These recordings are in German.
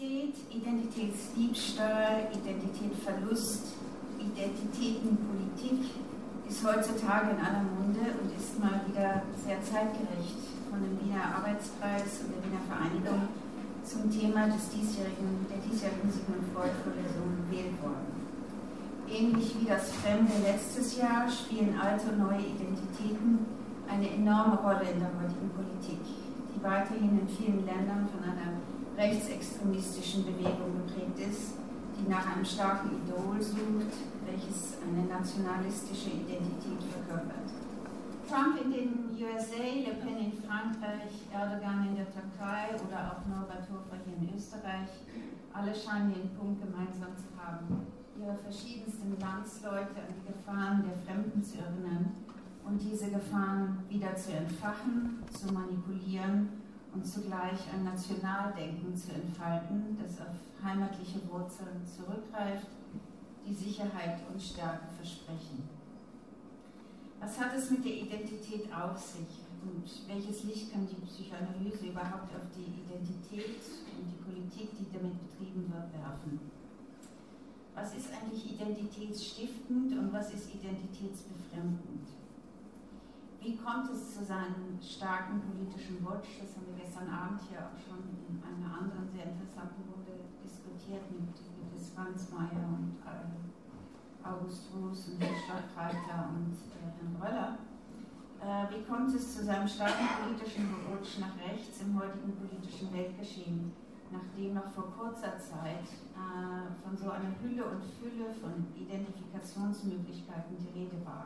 Identität, Identitätsdiebstahl, Identitätsverlust, Identitätenpolitik ist heutzutage in aller Munde und ist mal wieder sehr zeitgerecht von dem Wiener Arbeitskreis und der Wiener Vereinigung zum Thema des diesjährigen, der diesjährigen Sigmund Freud-Vorlesung gewählt worden. Ähnlich wie das Fremde letztes Jahr spielen alte und neue Identitäten eine enorme Rolle in der heutigen Politik, die weiterhin in vielen Ländern von einer rechtsextremistischen Bewegung geprägt ist, die nach einem starken Idol sucht, welches eine nationalistische Identität verkörpert. Trump in den USA, Le Pen in Frankreich, Erdogan in der Türkei oder auch Norbert Hofer hier in Österreich, alle scheinen den Punkt gemeinsam zu haben, ihre verschiedensten Landsleute an die Gefahren der Fremden zu erinnern und diese Gefahren wieder zu entfachen, zu manipulieren und zugleich ein Nationaldenken zu entfalten, das auf heimatliche Wurzeln zurückgreift, die Sicherheit und Stärke versprechen. Was hat es mit der Identität auf sich und welches Licht kann die Psychoanalyse überhaupt auf die Identität und die Politik, die damit betrieben wird, werfen? Was ist eigentlich identitätsstiftend und was ist identitätsbefremdend? Wie kommt es zu seinem starken politischen Wunsch? Das haben wir gestern Abend hier auch schon in einer anderen sehr interessanten Runde diskutiert mit, mit Franz Mayer und äh, August Ruß und Herrn Stadtreiter und äh, Herrn Röller. Äh, wie kommt es zu seinem starken politischen Rutsch nach rechts im heutigen politischen Weltgeschehen, nachdem noch vor kurzer Zeit von so einer Hülle und Fülle von Identifikationsmöglichkeiten die Rede war?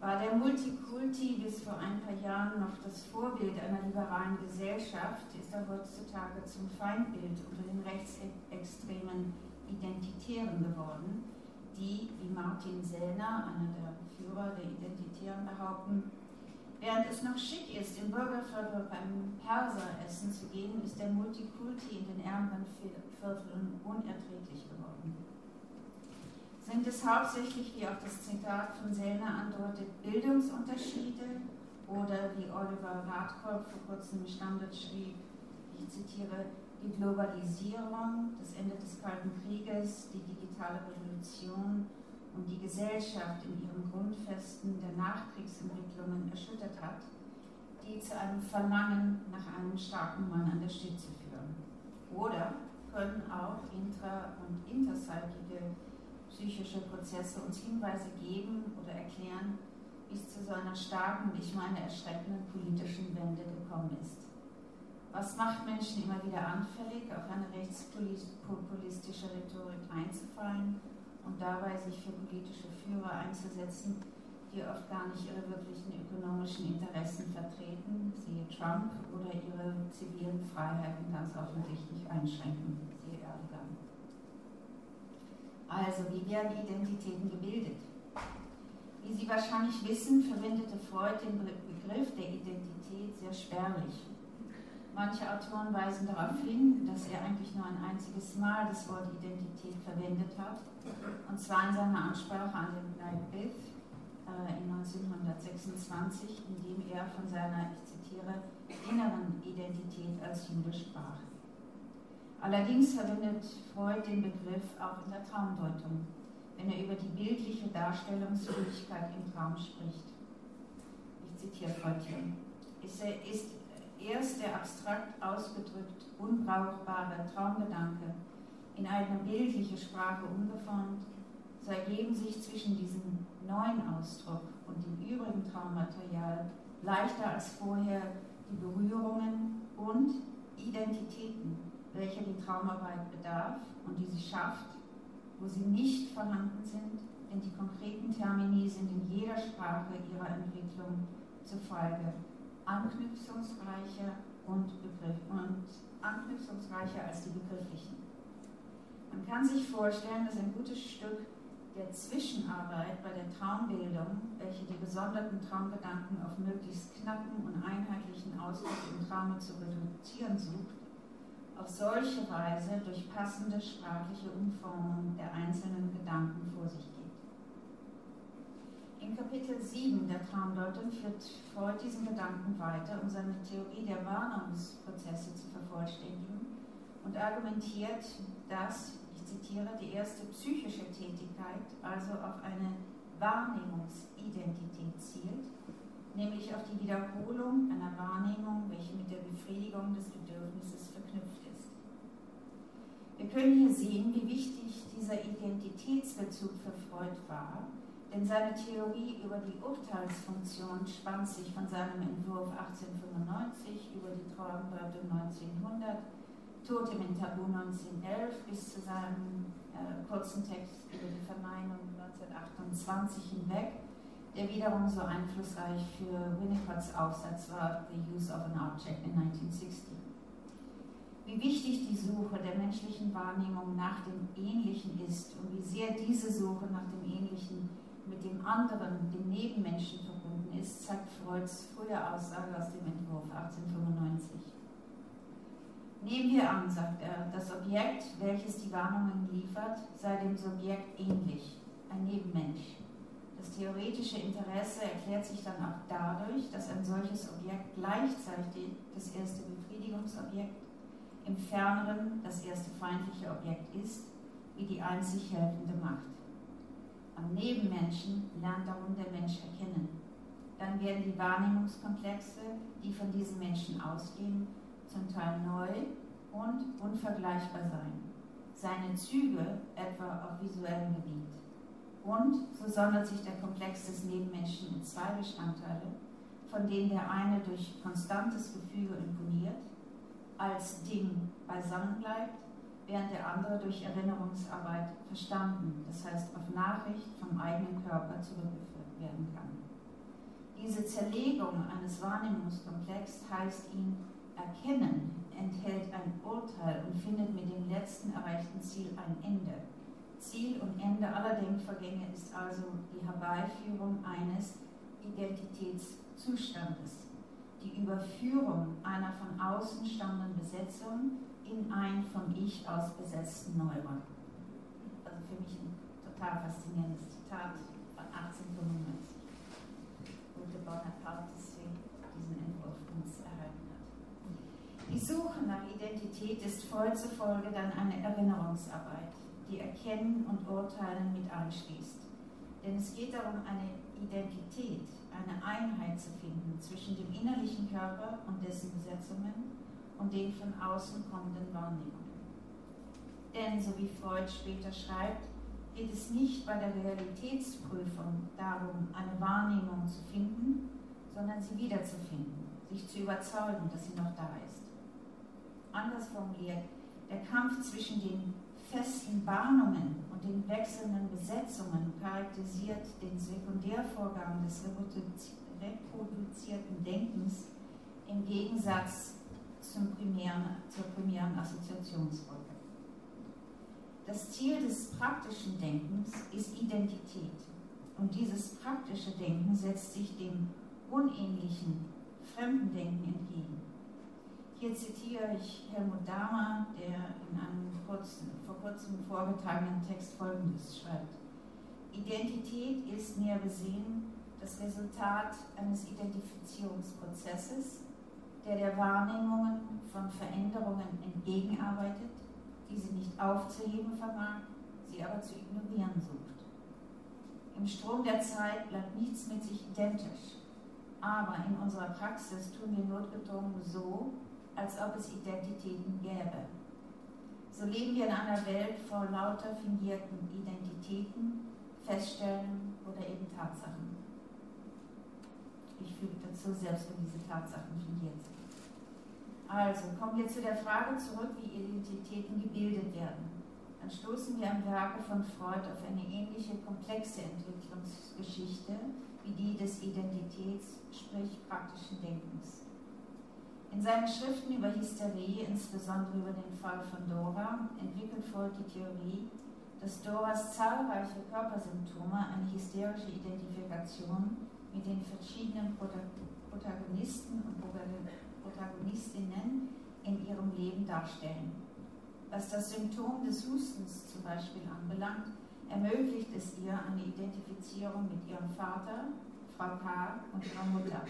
War der Multikulti bis vor ein paar Jahren noch das Vorbild einer liberalen Gesellschaft, ist er heutzutage zum Feindbild unter den rechtsextremen Identitären geworden, die, wie Martin Sellner, einer der Führer der Identitären, behaupten, während es noch schick ist, im Bürgerviertel beim Perser-Essen zu gehen, ist der Multikulti in den ärmeren Vierteln unerträglich geworden sind es hauptsächlich, wie auch das Zitat von Sellner andeutet, Bildungsunterschiede oder wie Oliver Radkolb vor kurzem im Standard schrieb, ich zitiere, die Globalisierung, das Ende des Kalten Krieges, die digitale Revolution und die Gesellschaft in ihren Grundfesten der Nachkriegsentwicklungen erschüttert hat, die zu einem Verlangen nach einem starken Mann an der Spitze führen. Oder können auch intra- und intersaltige psychische Prozesse uns Hinweise geben oder erklären, wie es zu so einer starken, ich meine erschreckenden politischen Wende gekommen ist. Was macht Menschen immer wieder anfällig, auf eine rechtspopulistische Rhetorik einzufallen und dabei sich für politische Führer einzusetzen, die oft gar nicht ihre wirklichen ökonomischen Interessen vertreten, siehe Trump, oder ihre zivilen Freiheiten ganz offensichtlich einschränken. Also, wie werden Identitäten gebildet? Wie Sie wahrscheinlich wissen, verwendete Freud den Begriff der Identität sehr spärlich. Manche Autoren weisen darauf hin, dass er eigentlich nur ein einziges Mal das Wort Identität verwendet hat, und zwar in seiner Ansprache an den Leibniz äh, in 1926, in dem er von seiner, ich zitiere, inneren Identität als Jude sprach. Allerdings verwendet Freud den Begriff auch in der Traumdeutung, wenn er über die bildliche Darstellungsfähigkeit im Traum spricht. Ich zitiere Freud hier. Ist, ist erst der abstrakt ausgedrückt unbrauchbare Traumgedanke in eine bildliche Sprache umgeformt, so ergeben sich zwischen diesem neuen Ausdruck und dem übrigen Traummaterial leichter als vorher die Berührungen und Identitäten welcher die Traumarbeit bedarf und die sie schafft, wo sie nicht vorhanden sind, denn die konkreten Termini sind in jeder Sprache ihrer Entwicklung zufolge anknüpfungsreicher und, und anknüpfungsreicher als die begrifflichen. Man kann sich vorstellen, dass ein gutes Stück der Zwischenarbeit bei der Traumbildung, welche die gesonderten Traumgedanken auf möglichst knappen und einheitlichen Ausdruck im Traume zu reduzieren sucht, auf solche Weise durch passende sprachliche Umformung der einzelnen Gedanken vor sich geht. In Kapitel 7 der Traumdeutung führt Freud diesen Gedanken weiter, um seine Theorie der Wahrnehmungsprozesse zu vervollständigen und argumentiert, dass, ich zitiere, die erste psychische Tätigkeit also auf eine Wahrnehmungsidentität zielt, nämlich auf die Wiederholung einer Wahrnehmung, welche mit der Befriedigung des Bedürfnisses. Wir können hier sehen, wie wichtig dieser Identitätsbezug für Freud war, denn seine Theorie über die Urteilsfunktion spannt sich von seinem Entwurf 1895 über die Traumbeutel 1900, Totem in Tabu 1911 bis zu seinem äh, kurzen Text über die Verneinung 1928 hinweg, der wiederum so einflussreich für Winnicotts Aufsatz war, The Use of an Object in 1960. Wie wichtig die Suche der menschlichen Wahrnehmung nach dem Ähnlichen ist und wie sehr diese Suche nach dem Ähnlichen mit dem anderen, dem Nebenmenschen verbunden ist, zeigt Freuds frühe Aussage aus dem Entwurf 1895. Nehmen wir an, sagt er, das Objekt, welches die Warnungen liefert, sei dem Subjekt ähnlich, ein Nebenmensch. Das theoretische Interesse erklärt sich dann auch dadurch, dass ein solches Objekt gleichzeitig das erste Befriedigungsobjekt, im ferneren das erste feindliche Objekt ist, wie die einzig helfende Macht. Am Nebenmenschen lernt darum der Mensch erkennen. Dann werden die Wahrnehmungskomplexe, die von diesen Menschen ausgehen, zum Teil neu und unvergleichbar sein. Seine Züge etwa auf visuellem Gebiet. Und so sondert sich der Komplex des Nebenmenschen in zwei Bestandteile, von denen der eine durch konstantes Gefüge imponiert, als Ding beisammen bleibt während der andere durch Erinnerungsarbeit verstanden, das heißt auf Nachricht vom eigenen Körper zurückgeführt werden kann. Diese Zerlegung eines Wahrnehmungskomplexes heißt ihn erkennen, enthält ein Urteil und findet mit dem letzten erreichten Ziel ein Ende. Ziel und Ende aller Denkvorgänge ist also die Herbeiführung eines Identitätszustandes, die Überführung einer von außen stammenden Besetzung in ein von Ich aus besetzten Neuron. Also für mich ein total faszinierendes Zitat von 1895, wo der Bonaparte diesen Entwurf uns erhalten hat. Die Suche nach Identität ist voll zufolge dann eine Erinnerungsarbeit, die Erkennen und Urteilen mit einschließt. Denn es geht darum, eine Identität, eine Einheit zu finden zwischen dem innerlichen Körper und dessen Besetzungen und den von außen kommenden Wahrnehmungen. Denn, so wie Freud später schreibt, geht es nicht bei der Realitätsprüfung darum, eine Wahrnehmung zu finden, sondern sie wiederzufinden, sich zu überzeugen, dass sie noch da ist. Anders formuliert, der Kampf zwischen den festen Bahnungen und den wechselnden Besetzungen charakterisiert den Sekundärvorgang des reproduzierten Denkens im Gegensatz zum primären, zur primären Assoziationsfolge. Das Ziel des praktischen Denkens ist Identität. Und dieses praktische Denken setzt sich dem unähnlichen, fremden Denken entgegen. Hier zitiere ich Helmut Dahmer, der in einem kurzen, vor kurzem vorgetragenen Text Folgendes schreibt. Identität ist näher besehen das Resultat eines Identifizierungsprozesses, der der Wahrnehmungen von Veränderungen entgegenarbeitet, die sie nicht aufzuheben vermag, sie aber zu ignorieren sucht. Im Strom der Zeit bleibt nichts mit sich identisch, aber in unserer Praxis tun wir notgedrungen so, als ob es Identitäten gäbe. So leben wir in einer Welt voll lauter fingierten Identitäten, Feststellungen oder eben Tatsachen. Ich füge dazu, selbst wenn diese Tatsachen fingiert sind. Also kommen wir zu der Frage zurück, wie Identitäten gebildet werden. Dann stoßen wir am Werke von Freud auf eine ähnliche komplexe Entwicklungsgeschichte wie die des Identitäts, sprich praktischen Denkens. In seinen Schriften über Hysterie, insbesondere über den Fall von Dora, entwickelt Freud die Theorie, dass Doras zahlreiche Körpersymptome eine hysterische Identifikation mit den verschiedenen Protagonisten und Protagonistinnen in ihrem Leben darstellen. Was das Symptom des Hustens zum Beispiel anbelangt, ermöglicht es ihr eine Identifizierung mit ihrem Vater, Frau K. und ihrer Mutter.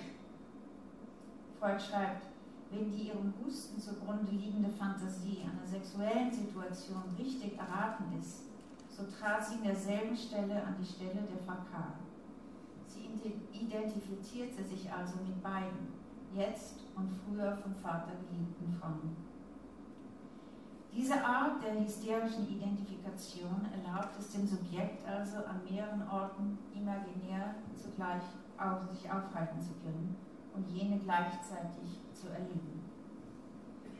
Freud schreibt, wenn die ihrem Husten zugrunde liegende Fantasie einer sexuellen Situation richtig erraten ist, so trat sie in derselben Stelle an die Stelle der K. Sie identifizierte sich also mit beiden, jetzt und früher vom Vater geliebten Frauen. Diese Art der hysterischen Identifikation erlaubt es dem Subjekt also an mehreren Orten imaginär zugleich auf sich aufhalten zu können und jene gleichzeitig zu erleben.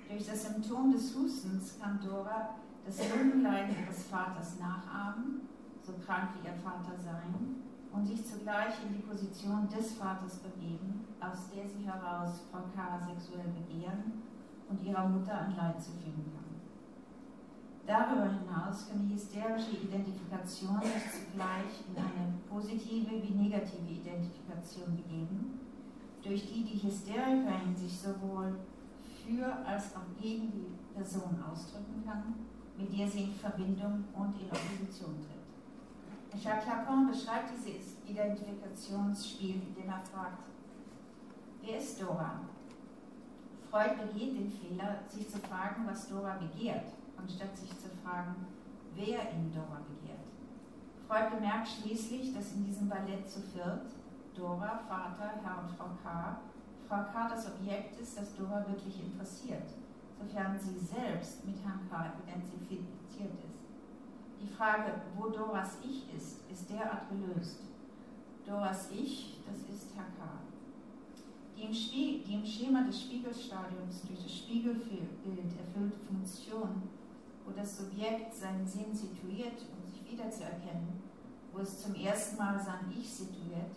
Durch das Symptom des Hustens kann Dora das Lungenleiden ihres Vaters nachahmen, so krank wie ihr Vater sein, und sich zugleich in die Position des Vaters begeben, aus der sie heraus Frau K. sexuell begehren und ihrer Mutter an Leid zu fügen kann. Darüber hinaus kann die hysterische Identifikation sich zugleich in eine positive wie negative Identifikation begeben, durch die die Hysterikerin sich sowohl für als auch gegen die Person ausdrücken kann, mit der sie in Verbindung und in Opposition tritt. Jacques Lacan beschreibt dieses Identifikationsspiel, indem er fragt, wer ist Dora? Freud begeht den Fehler, sich zu fragen, was Dora begehrt anstatt sich zu fragen, wer in Dora begehrt. Freud bemerkt schließlich, dass in diesem Ballett zu viert Dora, Vater, Herr und Frau K., Frau K. das Objekt ist, das Dora wirklich interessiert, sofern sie selbst mit Herrn K. identifiziert ist. Die Frage, wo Doras Ich ist, ist derart gelöst. Doras Ich, das ist Herr K. Die im, die im Schema des Spiegelstadiums durch das Spiegelbild erfüllte Funktion wo das Subjekt seinen Sinn situiert, um sich wiederzuerkennen, wo es zum ersten Mal sein Ich situiert,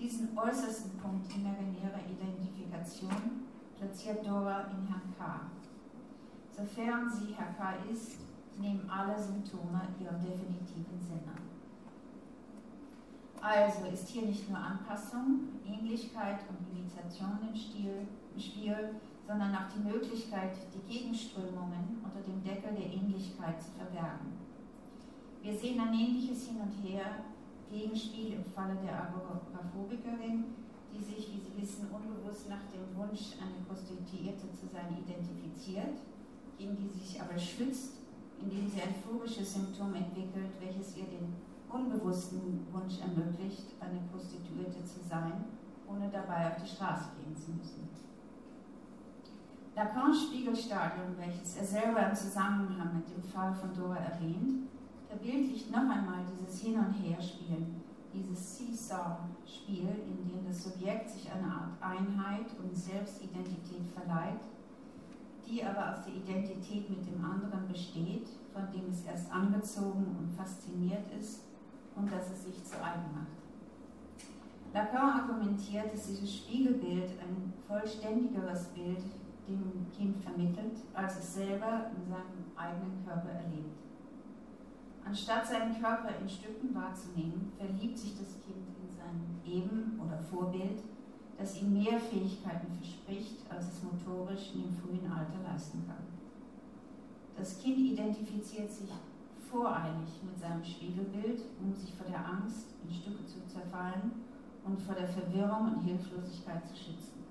diesen äußersten Punkt imaginärer Identifikation platziert Dora in Herrn K. Sofern sie Herr K. ist, nehmen alle Symptome ihren definitiven Sinn an. Also ist hier nicht nur Anpassung, Ähnlichkeit und Imitation im, Stil, im Spiel, sondern auch die Möglichkeit, die Gegenströmungen unter dem Deckel der Ähnlichkeit zu verbergen. Wir sehen ein ähnliches Hin und Her, Gegenspiel im Falle der Agoraphobikerin, die sich, wie Sie wissen, unbewusst nach dem Wunsch, eine Prostituierte zu sein, identifiziert, gegen die sie sich aber schützt, indem sie ein phobisches Symptom entwickelt, welches ihr den unbewussten Wunsch ermöglicht, eine Prostituierte zu sein, ohne dabei auf die Straße gehen zu müssen. Lacans Spiegelstadium, welches er selber im Zusammenhang mit dem Fall von Dora erwähnt, verbildlicht noch einmal dieses Hin- und Herspielen, dieses Seesaw-Spiel, in dem das Subjekt sich eine Art Einheit und Selbstidentität verleiht, die aber aus der Identität mit dem anderen besteht, von dem es erst angezogen und fasziniert ist und das es sich zu eigen macht. Lacan argumentiert, dass dieses Spiegelbild ein vollständigeres Bild dem Kind vermittelt, als es selber in seinem eigenen Körper erlebt. Anstatt seinen Körper in Stücken wahrzunehmen, verliebt sich das Kind in sein Eben oder Vorbild, das ihm mehr Fähigkeiten verspricht, als es motorisch in dem frühen Alter leisten kann. Das Kind identifiziert sich voreilig mit seinem Spiegelbild, um sich vor der Angst in Stücke zu zerfallen und vor der Verwirrung und Hilflosigkeit zu schützen.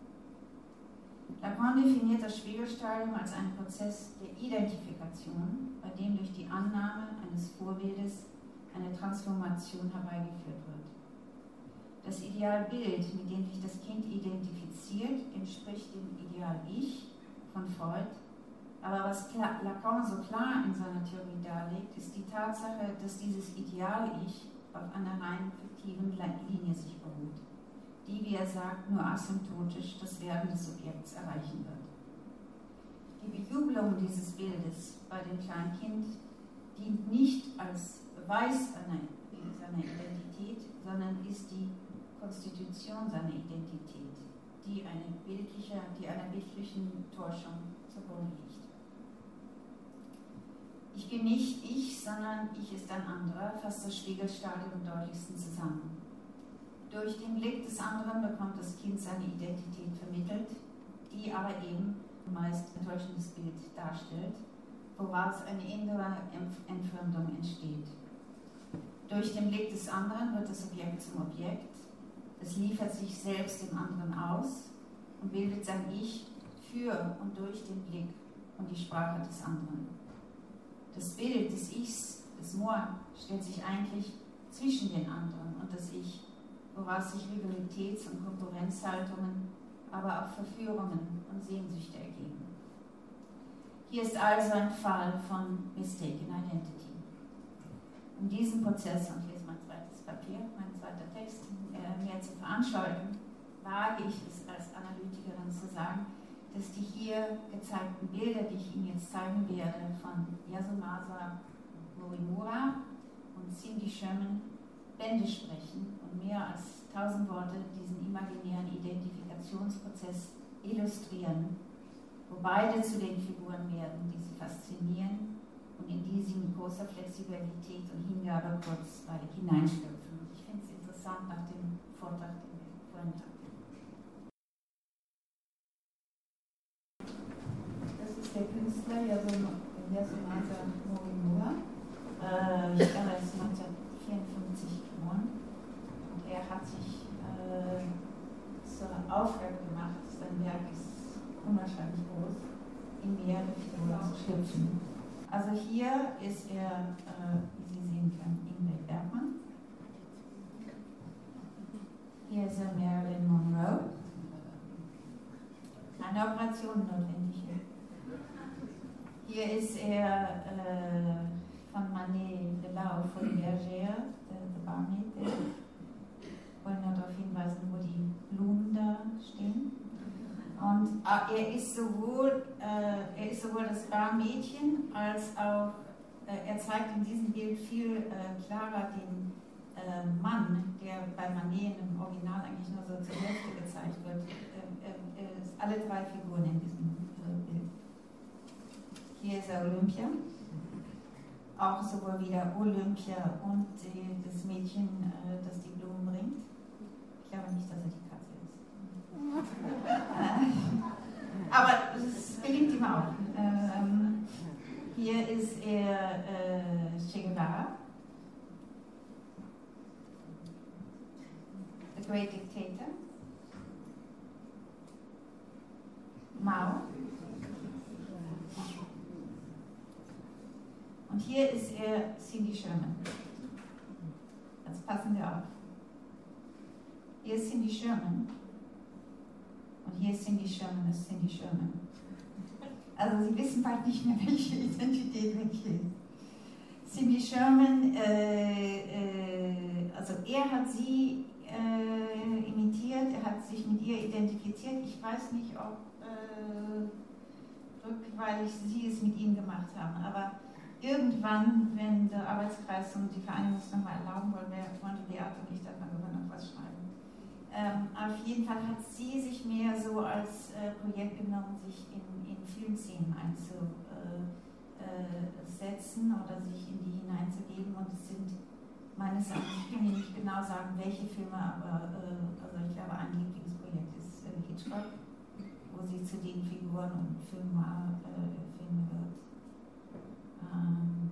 Lacan definiert das Spiegelstadium als einen Prozess der Identifikation, bei dem durch die Annahme eines Vorbildes eine Transformation herbeigeführt wird. Das Idealbild, mit dem sich das Kind identifiziert, entspricht dem Ideal-Ich von Freud, aber was Lacan so klar in seiner Theorie darlegt, ist die Tatsache, dass dieses Ideal-Ich auf einer rein fiktiven Linie sich beruht die, wie er sagt, nur asymptotisch das Werden des Subjekts erreichen wird. Die Bejubelung dieses Bildes bei dem Kleinkind dient nicht als Beweis seiner Identität, sondern ist die Konstitution seiner Identität, die, eine bildliche, die einer bildlichen Täuschung zugrunde liegt. Ich bin nicht ich, sondern ich ist ein anderer, fasst das Spiegelstadium am deutlichsten zusammen. Durch den Blick des anderen bekommt das Kind seine Identität vermittelt, die aber eben meist ein täuschendes Bild darstellt, woraus eine innere Entfremdung entsteht. Durch den Blick des anderen wird das Objekt zum Objekt, es liefert sich selbst dem anderen aus und bildet sein Ich für und durch den Blick und die Sprache des anderen. Das Bild des Ichs, des Moi, stellt sich eigentlich zwischen den anderen und das Ich, woraus sich Rivalitäts- und Konkurrenzhaltungen, aber auch Verführungen und Sehnsüchte ergeben. Hier ist also ein Fall von Mistaken Identity. Um diesen Prozess, und hier ist mein zweites Papier, mein zweiter Text, äh, mehr zu veranschaulichen, wage ich es als Analytikerin zu sagen, dass die hier gezeigten Bilder, die ich Ihnen jetzt zeigen werde, von Yasumasa Morimura und Cindy Sherman Bände sprechen und mehr als tausend Worte diesen imaginären Identifikationsprozess illustrieren, wo beide zu den Figuren werden, die sie faszinieren und in die sie mit großer Flexibilität und Hingabe kurzweilig hineinstürzen. Ich finde es interessant nach dem Vortrag, den wir vorhin hatten. Das ist der Künstler Yasumasa Morimura. Äh, ich glaube, er ist 1954 geboren. Und er hat sich äh, zur Aufgabe gemacht, sein Werk ist unwahrscheinlich groß, Meer der Figur zu schlüpfen. Also hier ist er, äh, wie Sie sehen können, Ingrid Bergmann. Hier ist er Marilyn Monroe. Eine Operation notwendig. Hier ist er äh, von Manet de la Bergère, der, der Barmaid. Ich wollte nur darauf hinweisen, wo die Blumen da stehen. Und äh, er, ist sowohl, äh, er ist sowohl das Barmädchen als auch, äh, er zeigt in diesem Bild viel äh, klarer den äh, Mann, der bei Manet im Original eigentlich nur so zur Hälfte gezeigt wird. alle drei Figuren in diesem Bild. Hier ist er Olympia. Auch sowohl wieder Olympia und das Mädchen, das die Blumen bringt. Ich glaube nicht, dass er die. Aber es gelingt ihm auch. Ähm, hier ist er äh, Che Guevara, The Great Dictator, Mao. Und hier ist er Cindy Sherman. Jetzt passen wir auf. Hier ist Cindy Sherman. Hier ist Cindy Sherman, ist Cindy Sherman. Also Sie wissen bald nicht mehr, welche Identität welche ist. Cindy Sherman, äh, äh, also er hat sie äh, imitiert, er hat sich mit ihr identifiziert. Ich weiß nicht, ob äh, rückweilig sie es mit ihm gemacht haben, aber irgendwann, wenn der Arbeitskreis und die Vereinigung es nochmal erlauben wollen, wollte Beate und ich darüber noch was schreiben. Ähm, auf jeden Fall hat sie sich mehr so als äh, Projekt genommen, sich in, in Filmszenen einzusetzen äh, oder sich in die hineinzugeben. Und es sind meines Erachtens, ich kann Ihnen nicht genau sagen, welche Filme, aber äh, also ich glaube, ein Lieblingsprojekt ist äh, Hitchcock, wo sie zu den Figuren und Filmen, äh, Filme wird. Ähm,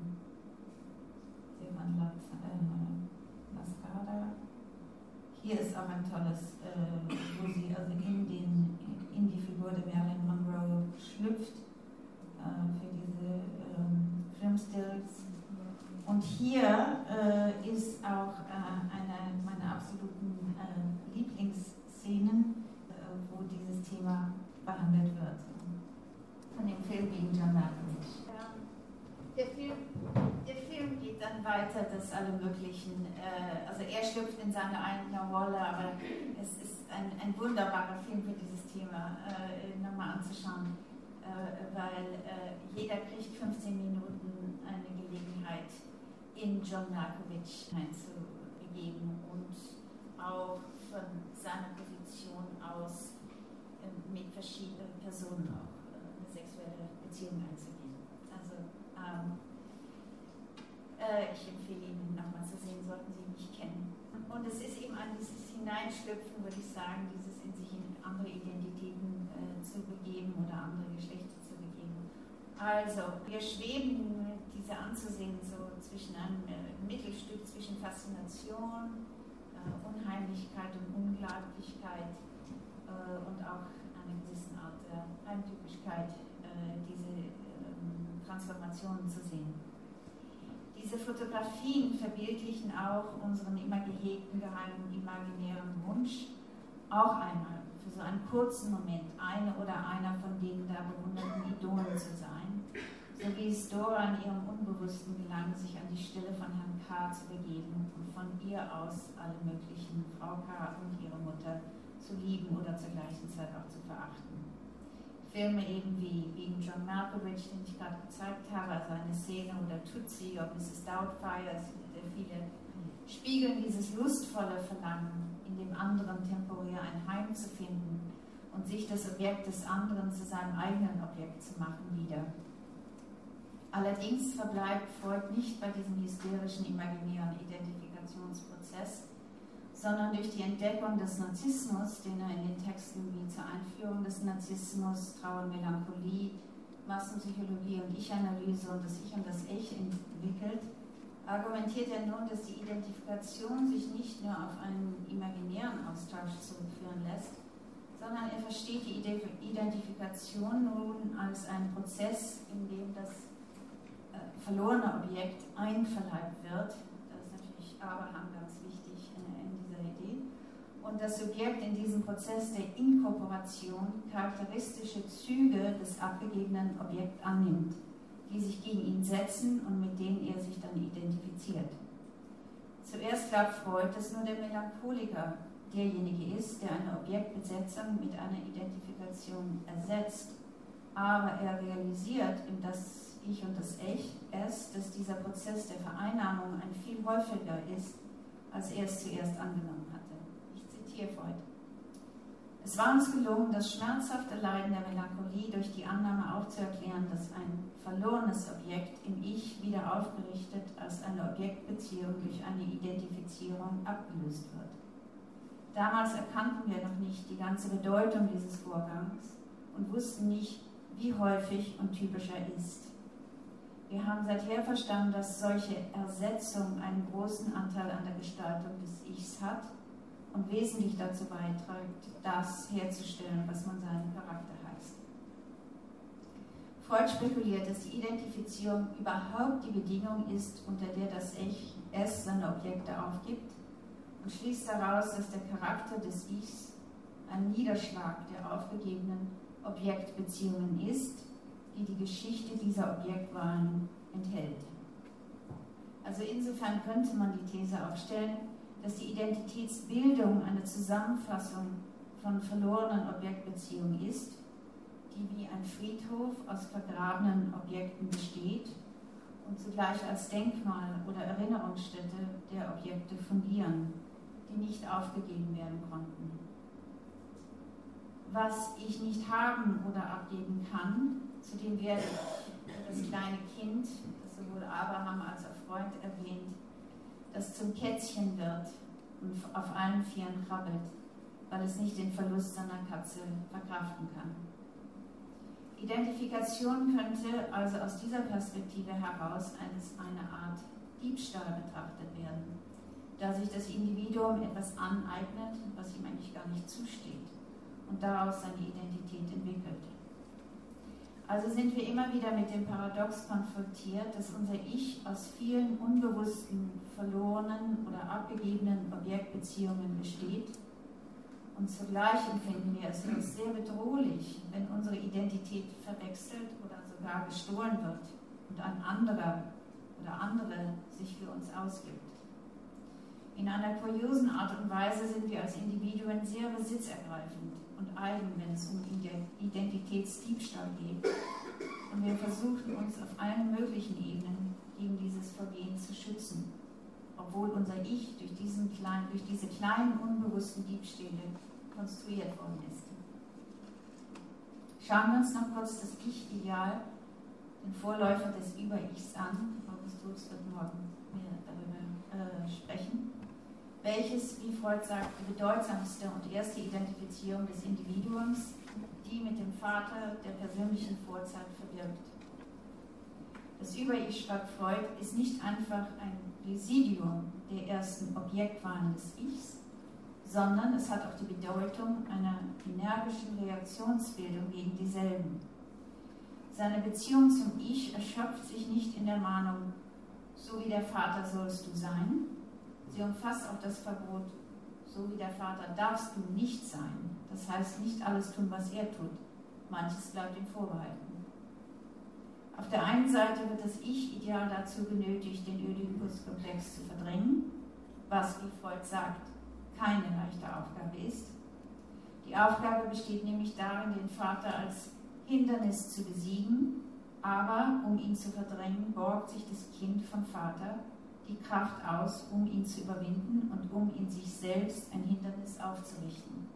Stefan Lat, äh, Lascada. Hier ist auch ein tolles, äh, wo sie also in, den, in die Figur der Marilyn Monroe schlüpft äh, für diese ähm, Filmstills. Und hier äh, ist auch äh, eine meiner absoluten äh, Lieblingsszenen, äh, wo dieses Thema behandelt wird. Von dem Film gegen John Malkovich. Film, der Film dann weiter, dass alle möglichen, äh, also er schlüpft in seine eigene Rolle, aber es ist ein, ein wunderbarer Film für dieses Thema äh, nochmal anzuschauen, äh, weil äh, jeder kriegt 15 Minuten eine Gelegenheit, in John Malkovich hineinzubegeben und auch von seiner Position aus äh, mit verschiedenen Personen auch äh, eine sexuelle Beziehung einzugehen. Also ähm, äh, ich empfehle Ihnen nochmal zu sehen, sollten Sie ihn nicht kennen. Und es ist eben an dieses Hineinschlüpfen, würde ich sagen, dieses in sich in andere Identitäten äh, zu begeben oder andere Geschlechter zu begeben. Also, wir schweben diese anzusehen, so zwischen einem äh, Mittelstück zwischen Faszination, äh, Unheimlichkeit und Unglaublichkeit äh, und auch einer gewissen Art der Heimtückigkeit, äh, diese ähm, Transformationen zu sehen. Diese Fotografien verbildlichen auch unseren immer gehegten geheimen imaginären Wunsch, auch einmal für so einen kurzen Moment eine oder einer von denen da bewunderten Idolen zu sein, so wie es Dora in ihrem Unbewussten gelang, sich an die Stelle von Herrn K. zu begeben und von ihr aus alle möglichen Frau K. und ihre Mutter zu lieben oder zur gleichen Zeit auch zu verachten. Filme eben wie gegen John Malkovich, den ich gerade gezeigt habe, also eine Szene oder Tootsie oder Mrs. Doubtfire, es gibt viele, spiegeln dieses lustvolle Verlangen, in dem anderen temporär ein Heim zu finden und sich das Objekt des anderen zu seinem eigenen Objekt zu machen wieder. Allerdings verbleibt Freud nicht bei diesem hysterischen imaginären Identifikationsprozess, sondern durch die Entdeckung des Narzissmus, den er in den Texten wie zur Einführung des Narzissmus, Trauer und Melancholie, Massenpsychologie und Ich-Analyse und das Ich und das Ich entwickelt, argumentiert er nun, dass die Identifikation sich nicht nur auf einen imaginären Austausch zurückführen lässt, sondern er versteht die Identifikation nun als einen Prozess, in dem das äh, verlorene Objekt einverleibt wird. Das ist natürlich Abraham ganz wichtig in, in dieser Idee. Und das Subjekt in diesem Prozess der Inkorporation charakteristische Züge des abgegebenen Objekts annimmt die sich gegen ihn setzen und mit denen er sich dann identifiziert. Zuerst glaubt Freud, dass nur der Melancholiker derjenige ist, der eine Objektbesetzung mit einer Identifikation ersetzt, aber er realisiert in das Ich und das Ich es, dass dieser Prozess der Vereinnahmung ein viel häufiger ist, als er es zuerst angenommen hatte. Ich zitiere Freud. Es war uns gelungen, das schmerzhafte Leiden der Melancholie durch die Annahme auch zu erklären, dass ein verlorenes Objekt im Ich wieder aufgerichtet als eine Objektbeziehung durch eine Identifizierung abgelöst wird. Damals erkannten wir noch nicht die ganze Bedeutung dieses Vorgangs und wussten nicht, wie häufig und typisch er ist. Wir haben seither verstanden, dass solche Ersetzung einen großen Anteil an der Gestaltung des Ichs hat und wesentlich dazu beiträgt, das herzustellen, was man seinen Charakter heißt. Freud spekuliert, dass die Identifizierung überhaupt die Bedingung ist, unter der das Ich es seine Objekte aufgibt und schließt daraus, dass der Charakter des Ichs ein Niederschlag der aufgegebenen Objektbeziehungen ist, die die Geschichte dieser Objektwahlen enthält. Also insofern könnte man die These aufstellen, dass die Identitätsbildung eine Zusammenfassung von verlorenen Objektbeziehungen ist, die wie ein Friedhof aus vergrabenen Objekten besteht und zugleich als Denkmal oder Erinnerungsstätte der Objekte fungieren, die nicht aufgegeben werden konnten. Was ich nicht haben oder abgeben kann, zu dem werde ich das kleine Kind, das sowohl Abraham als auch Freund erwähnt, das zum Kätzchen wird und auf allen Vieren krabbelt, weil es nicht den Verlust seiner Katze verkraften kann. Identifikation könnte also aus dieser Perspektive heraus als eine Art Diebstahl betrachtet werden, da sich das Individuum etwas aneignet, was ihm eigentlich gar nicht zusteht und daraus seine Identität entwickelt. Also sind wir immer wieder mit dem Paradox konfrontiert, dass unser Ich aus vielen unbewussten, verlorenen oder abgegebenen Objektbeziehungen besteht. Und zugleich empfinden wir es als sehr bedrohlich, wenn unsere Identität verwechselt oder sogar gestohlen wird und ein anderer oder andere sich für uns ausgibt. In einer kuriosen Art und Weise sind wir als Individuen sehr besitzergreifend und eigen, wenn es um Identitätsdiebstahl geht. Und wir versuchen uns auf allen möglichen Ebenen gegen dieses Vergehen zu schützen, obwohl unser Ich durch, diesen kleinen, durch diese kleinen unbewussten Diebstähle konstruiert worden ist. Schauen wir uns noch kurz das Ich-Ideal, den Vorläufer des Über-Ichs an. August Rutz wird morgen mehr darüber äh, sprechen welches, wie Freud sagt, die bedeutsamste und erste Identifizierung des Individuums, die mit dem Vater der persönlichen Vorzeit verbirgt. Das Über-Ich, schreibt Freud, ist nicht einfach ein Residuum der ersten Objektwahlen des Ichs, sondern es hat auch die Bedeutung einer energischen Reaktionsbildung gegen dieselben. Seine Beziehung zum Ich erschöpft sich nicht in der Mahnung, so wie der Vater sollst du sein. Sie umfasst auch das Verbot, so wie der Vater darfst du nicht sein. Das heißt, nicht alles tun, was er tut. Manches bleibt ihm vorbehalten. Auf der einen Seite wird das Ich-Ideal dazu genötigt, den Oedipus-Komplex zu verdrängen, was, wie Freud sagt, keine leichte Aufgabe ist. Die Aufgabe besteht nämlich darin, den Vater als Hindernis zu besiegen, aber um ihn zu verdrängen, borgt sich das Kind vom Vater die Kraft aus, um ihn zu überwinden und um in sich selbst ein Hindernis aufzurichten.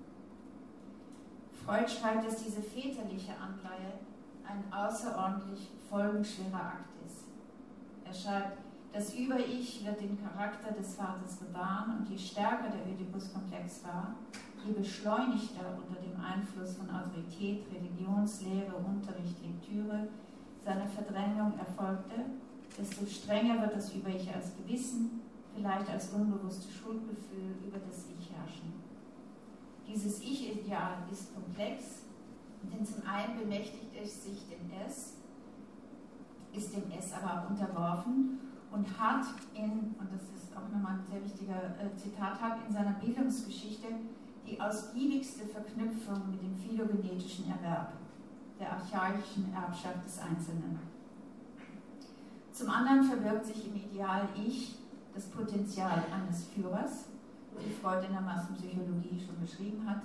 Freud schreibt, dass diese väterliche Anleihe ein außerordentlich folgenschwerer Akt ist. Er schreibt, das Über-Ich wird den Charakter des Vaters bewahren und je stärker der Oedipus-Komplex war, je beschleunigter unter dem Einfluss von Autorität, Religionslehre, Unterricht, Lektüre seine Verdrängung erfolgte, desto strenger wird das Über-Ich als Gewissen, vielleicht als unbewusstes Schuldgefühl über das Ich herrschen. Dieses Ich-Ideal ist komplex, denn zum einen bemächtigt es sich dem S, ist dem S aber auch unterworfen und hat in, und das ist auch nochmal ein sehr wichtiger äh, Zitat, hat in seiner Bildungsgeschichte die ausgiebigste Verknüpfung mit dem phylogenetischen Erwerb, der archaischen Erbschaft des Einzelnen. Zum anderen verbirgt sich im Ideal Ich das Potenzial eines Führers, wie Freud in der Massenpsychologie schon beschrieben hat,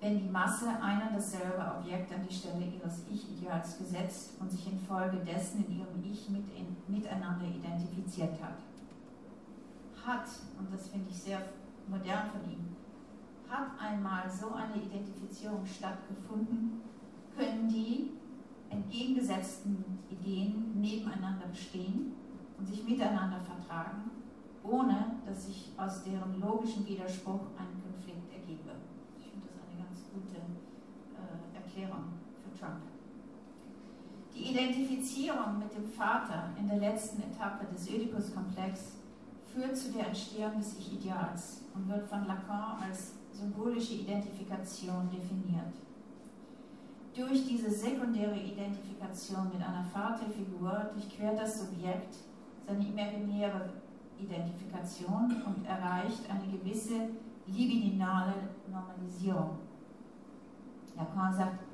wenn die Masse ein und dasselbe Objekt an die Stelle ihres Ich-Ideals gesetzt und sich infolgedessen in ihrem Ich mit in, miteinander identifiziert hat. Hat, und das finde ich sehr modern von ihm, hat einmal so eine Identifizierung stattgefunden, können die entgegengesetzten Ideen nebeneinander bestehen und sich miteinander vertragen, ohne dass sich aus deren logischen Widerspruch ein Konflikt ergebe. Ich finde das eine ganz gute äh, Erklärung für Trump. Die Identifizierung mit dem Vater in der letzten Etappe des Oedipus-Komplex führt zu der Entstehung des Ich-Ideals und wird von Lacan als symbolische Identifikation definiert. Durch diese sekundäre Identifikation mit einer Vaterfigur durchquert das Subjekt seine imaginäre Identifikation und erreicht eine gewisse libidinale Normalisierung. Lacan sagt,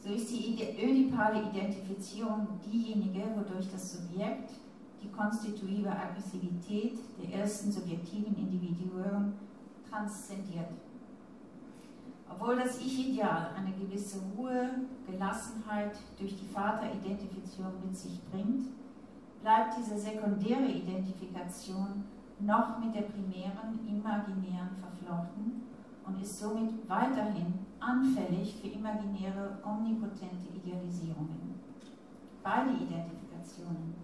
so ist die ödipale Identifizierung diejenige, wodurch das Subjekt die konstitutive Aggressivität der ersten subjektiven Individuen transzendiert. Obwohl das Ich-Ideal eine gewisse Ruhe, Gelassenheit durch die Vateridentifizierung mit sich bringt, bleibt diese sekundäre Identifikation noch mit der primären imaginären verflochten und ist somit weiterhin anfällig für imaginäre, omnipotente Idealisierungen. Beide Identifikationen,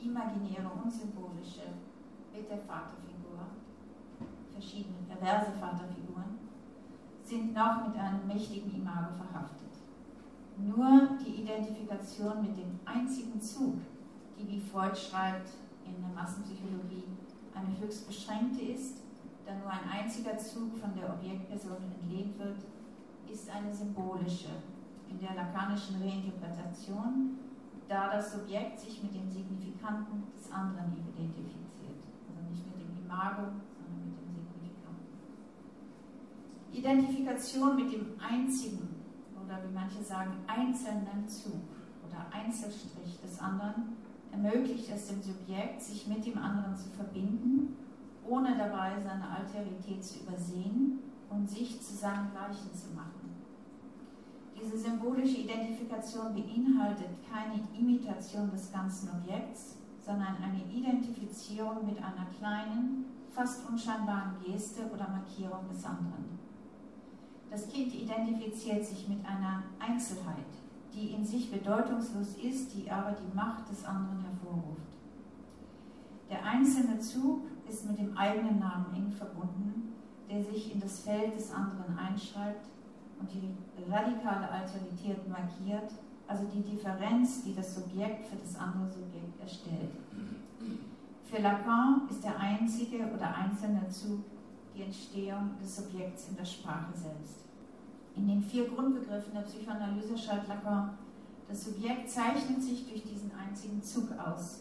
imaginäre und symbolische, mit der Vaterfigur, verschiedene perverse Vaterfiguren, sind noch mit einem mächtigen Imago verhaftet. Nur die Identifikation mit dem einzigen Zug, die wie Freud schreibt in der Massenpsychologie, eine höchst beschränkte ist, da nur ein einziger Zug von der Objektperson entlehnt wird, ist eine symbolische, in der lakanischen Reinterpretation, da das Subjekt sich mit dem Signifikanten des anderen identifiziert. Also nicht mit dem Imago, Identifikation mit dem einzigen oder wie manche sagen einzelnen Zug oder Einzelstrich des anderen ermöglicht es dem Subjekt, sich mit dem anderen zu verbinden, ohne dabei seine Alterität zu übersehen und sich zu seinem Gleichen zu machen. Diese symbolische Identifikation beinhaltet keine Imitation des ganzen Objekts, sondern eine Identifizierung mit einer kleinen, fast unscheinbaren Geste oder Markierung des anderen. Das Kind identifiziert sich mit einer Einzelheit, die in sich bedeutungslos ist, die aber die Macht des anderen hervorruft. Der einzelne Zug ist mit dem eigenen Namen eng verbunden, der sich in das Feld des anderen einschreibt und die radikale Alterität markiert, also die Differenz, die das Subjekt für das andere Subjekt erstellt. Für Lacan ist der einzige oder einzelne Zug die Entstehung des Subjekts in der Sprache selbst. In den vier Grundbegriffen der Psychoanalyse schreibt Lacan, das Subjekt zeichnet sich durch diesen einzigen Zug aus.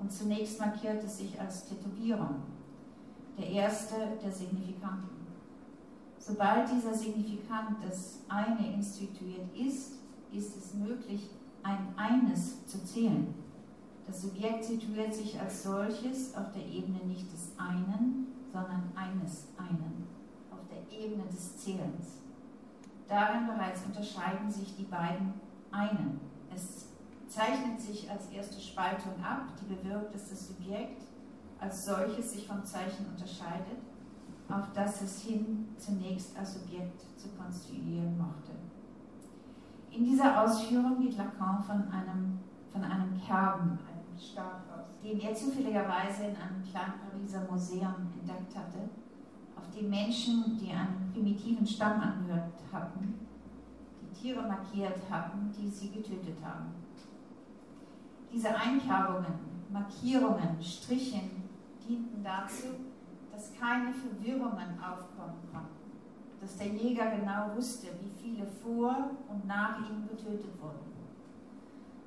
Und zunächst markiert es sich als Tätowierung, der erste der Signifikanten. Sobald dieser Signifikant das eine instituiert ist, ist es möglich, ein Eines zu zählen. Das Subjekt situiert sich als solches auf der Ebene nicht des einen, sondern eines einen, auf der Ebene des Zählens. Darin bereits unterscheiden sich die beiden einen. Es zeichnet sich als erste Spaltung ab, die bewirkt, dass das Subjekt als solches sich vom Zeichen unterscheidet, auf das es hin zunächst als Subjekt zu konstituieren mochte. In dieser Ausführung geht Lacan von einem, von einem Kerben, aus, den er zufälligerweise in einem kleinen Pariser Museum entdeckt hatte, auf dem Menschen, die einem primitiven Stamm angehört hatten, die Tiere markiert hatten, die sie getötet haben. Diese Einkerbungen, Markierungen, Strichen dienten dazu, dass keine Verwirrungen aufkommen konnten, dass der Jäger genau wusste, wie viele vor und nach ihm getötet wurden.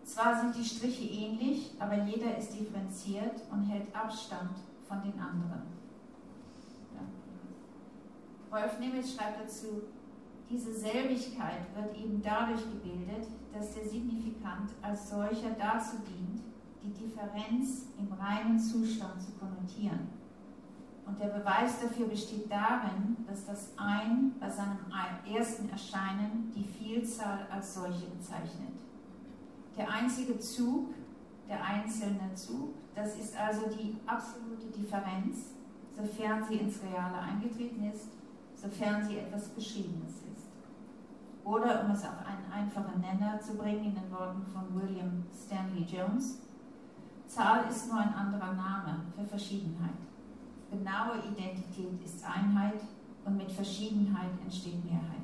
Zwar sind die Striche ähnlich, aber jeder ist differenziert und hält Abstand von den anderen. Ja. Wolf Nimitz schreibt dazu, diese Selbigkeit wird eben dadurch gebildet, dass der Signifikant als solcher dazu dient, die Differenz im reinen Zustand zu konnotieren. Und der Beweis dafür besteht darin, dass das Ein bei seinem ersten Erscheinen die Vielzahl als solche bezeichnet. Der einzige Zug, der einzelne Zug, das ist also die absolute Differenz, sofern sie ins Reale eingetreten ist, sofern sie etwas Beschriebenes ist. Oder um es auf einen einfachen Nenner zu bringen, in den Worten von William Stanley Jones, Zahl ist nur ein anderer Name für Verschiedenheit. Genaue Identität ist Einheit und mit Verschiedenheit entsteht Mehrheit.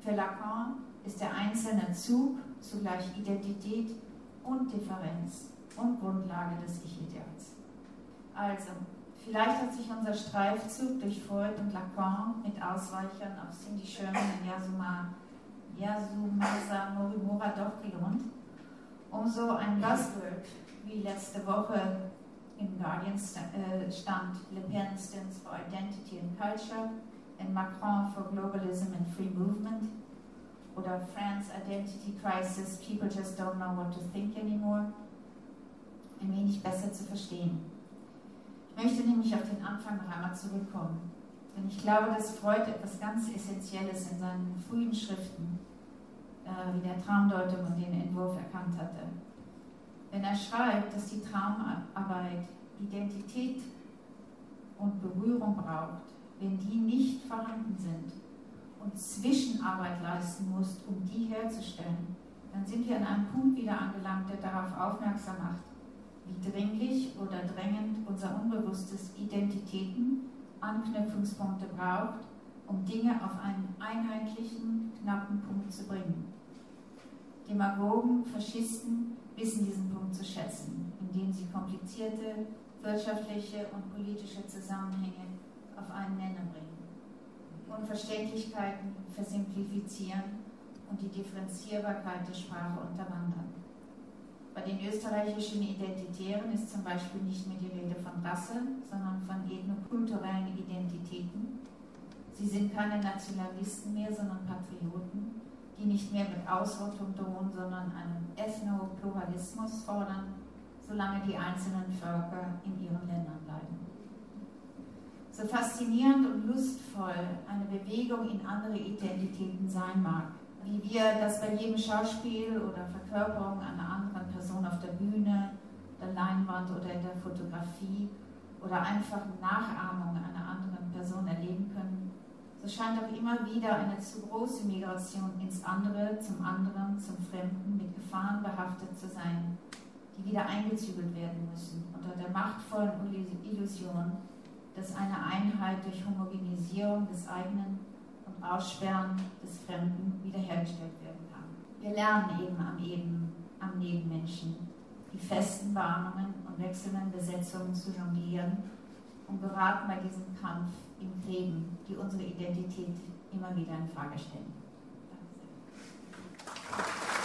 Für Lacan ist der einzelne Zug zugleich Identität und Differenz und Grundlage des Ich-Ideals. Also, vielleicht hat sich unser Streifzug durch Freud und Lacan mit Ausweichern auf Cindy Sherman und Yasuma, Yasumasa Morimura doch gelohnt, um so ein Buzzword wie letzte Woche im Guardian äh, stand Le Pen stands for Identity and Culture and Macron for Globalism and Free Movement oder France Identity Crisis, People just don't know what to think anymore, ein wenig besser zu verstehen. Ich möchte nämlich auf den Anfang noch einmal zurückkommen, denn ich glaube, dass Freud etwas ganz Essentielles in seinen frühen Schriften, äh, wie der Traumdeutung und den Entwurf erkannt hatte. Wenn er schreibt, dass die Traumarbeit Identität und Berührung braucht, wenn die nicht vorhanden sind und Zwischenarbeit leisten musst, um die herzustellen, dann sind wir an einem Punkt wieder angelangt, der darauf aufmerksam macht, wie dringlich oder drängend unser unbewusstes Identitäten Anknüpfungspunkte braucht, um Dinge auf einen einheitlichen, knappen Punkt zu bringen. Demagogen, Faschisten wissen diesen Punkt zu schätzen, indem sie komplizierte wirtschaftliche und politische Zusammenhänge auf einen Nenner bringen. Unverständlichkeiten versimplifizieren und die Differenzierbarkeit der Sprache unterwandern. Bei den österreichischen Identitären ist zum Beispiel nicht mehr die Rede von Rasse, sondern von ethnokulturellen Identitäten. Sie sind keine Nationalisten mehr, sondern Patrioten, die nicht mehr mit Ausrottung drohen, sondern einen Ethnopluralismus fordern, solange die einzelnen Völker in ihren Ländern bleiben. So faszinierend und lustvoll eine Bewegung in andere Identitäten sein mag, wie wir das bei jedem Schauspiel oder Verkörperung einer anderen Person auf der Bühne, der Leinwand oder in der Fotografie oder einfach Nachahmung einer anderen Person erleben können, so scheint auch immer wieder eine zu große Migration ins andere, zum anderen, zum Fremden mit Gefahren behaftet zu sein, die wieder eingezügelt werden müssen unter der machtvollen Illusion, dass eine Einheit durch Homogenisierung des eigenen und Aussperren des Fremden wiederhergestellt werden kann. Wir lernen eben am Eben, am Nebenmenschen, die festen Warnungen und wechselnden Besetzungen zu jonglieren und geraten bei diesem Kampf im Leben, die unsere Identität immer wieder in Frage stellen. Danke sehr.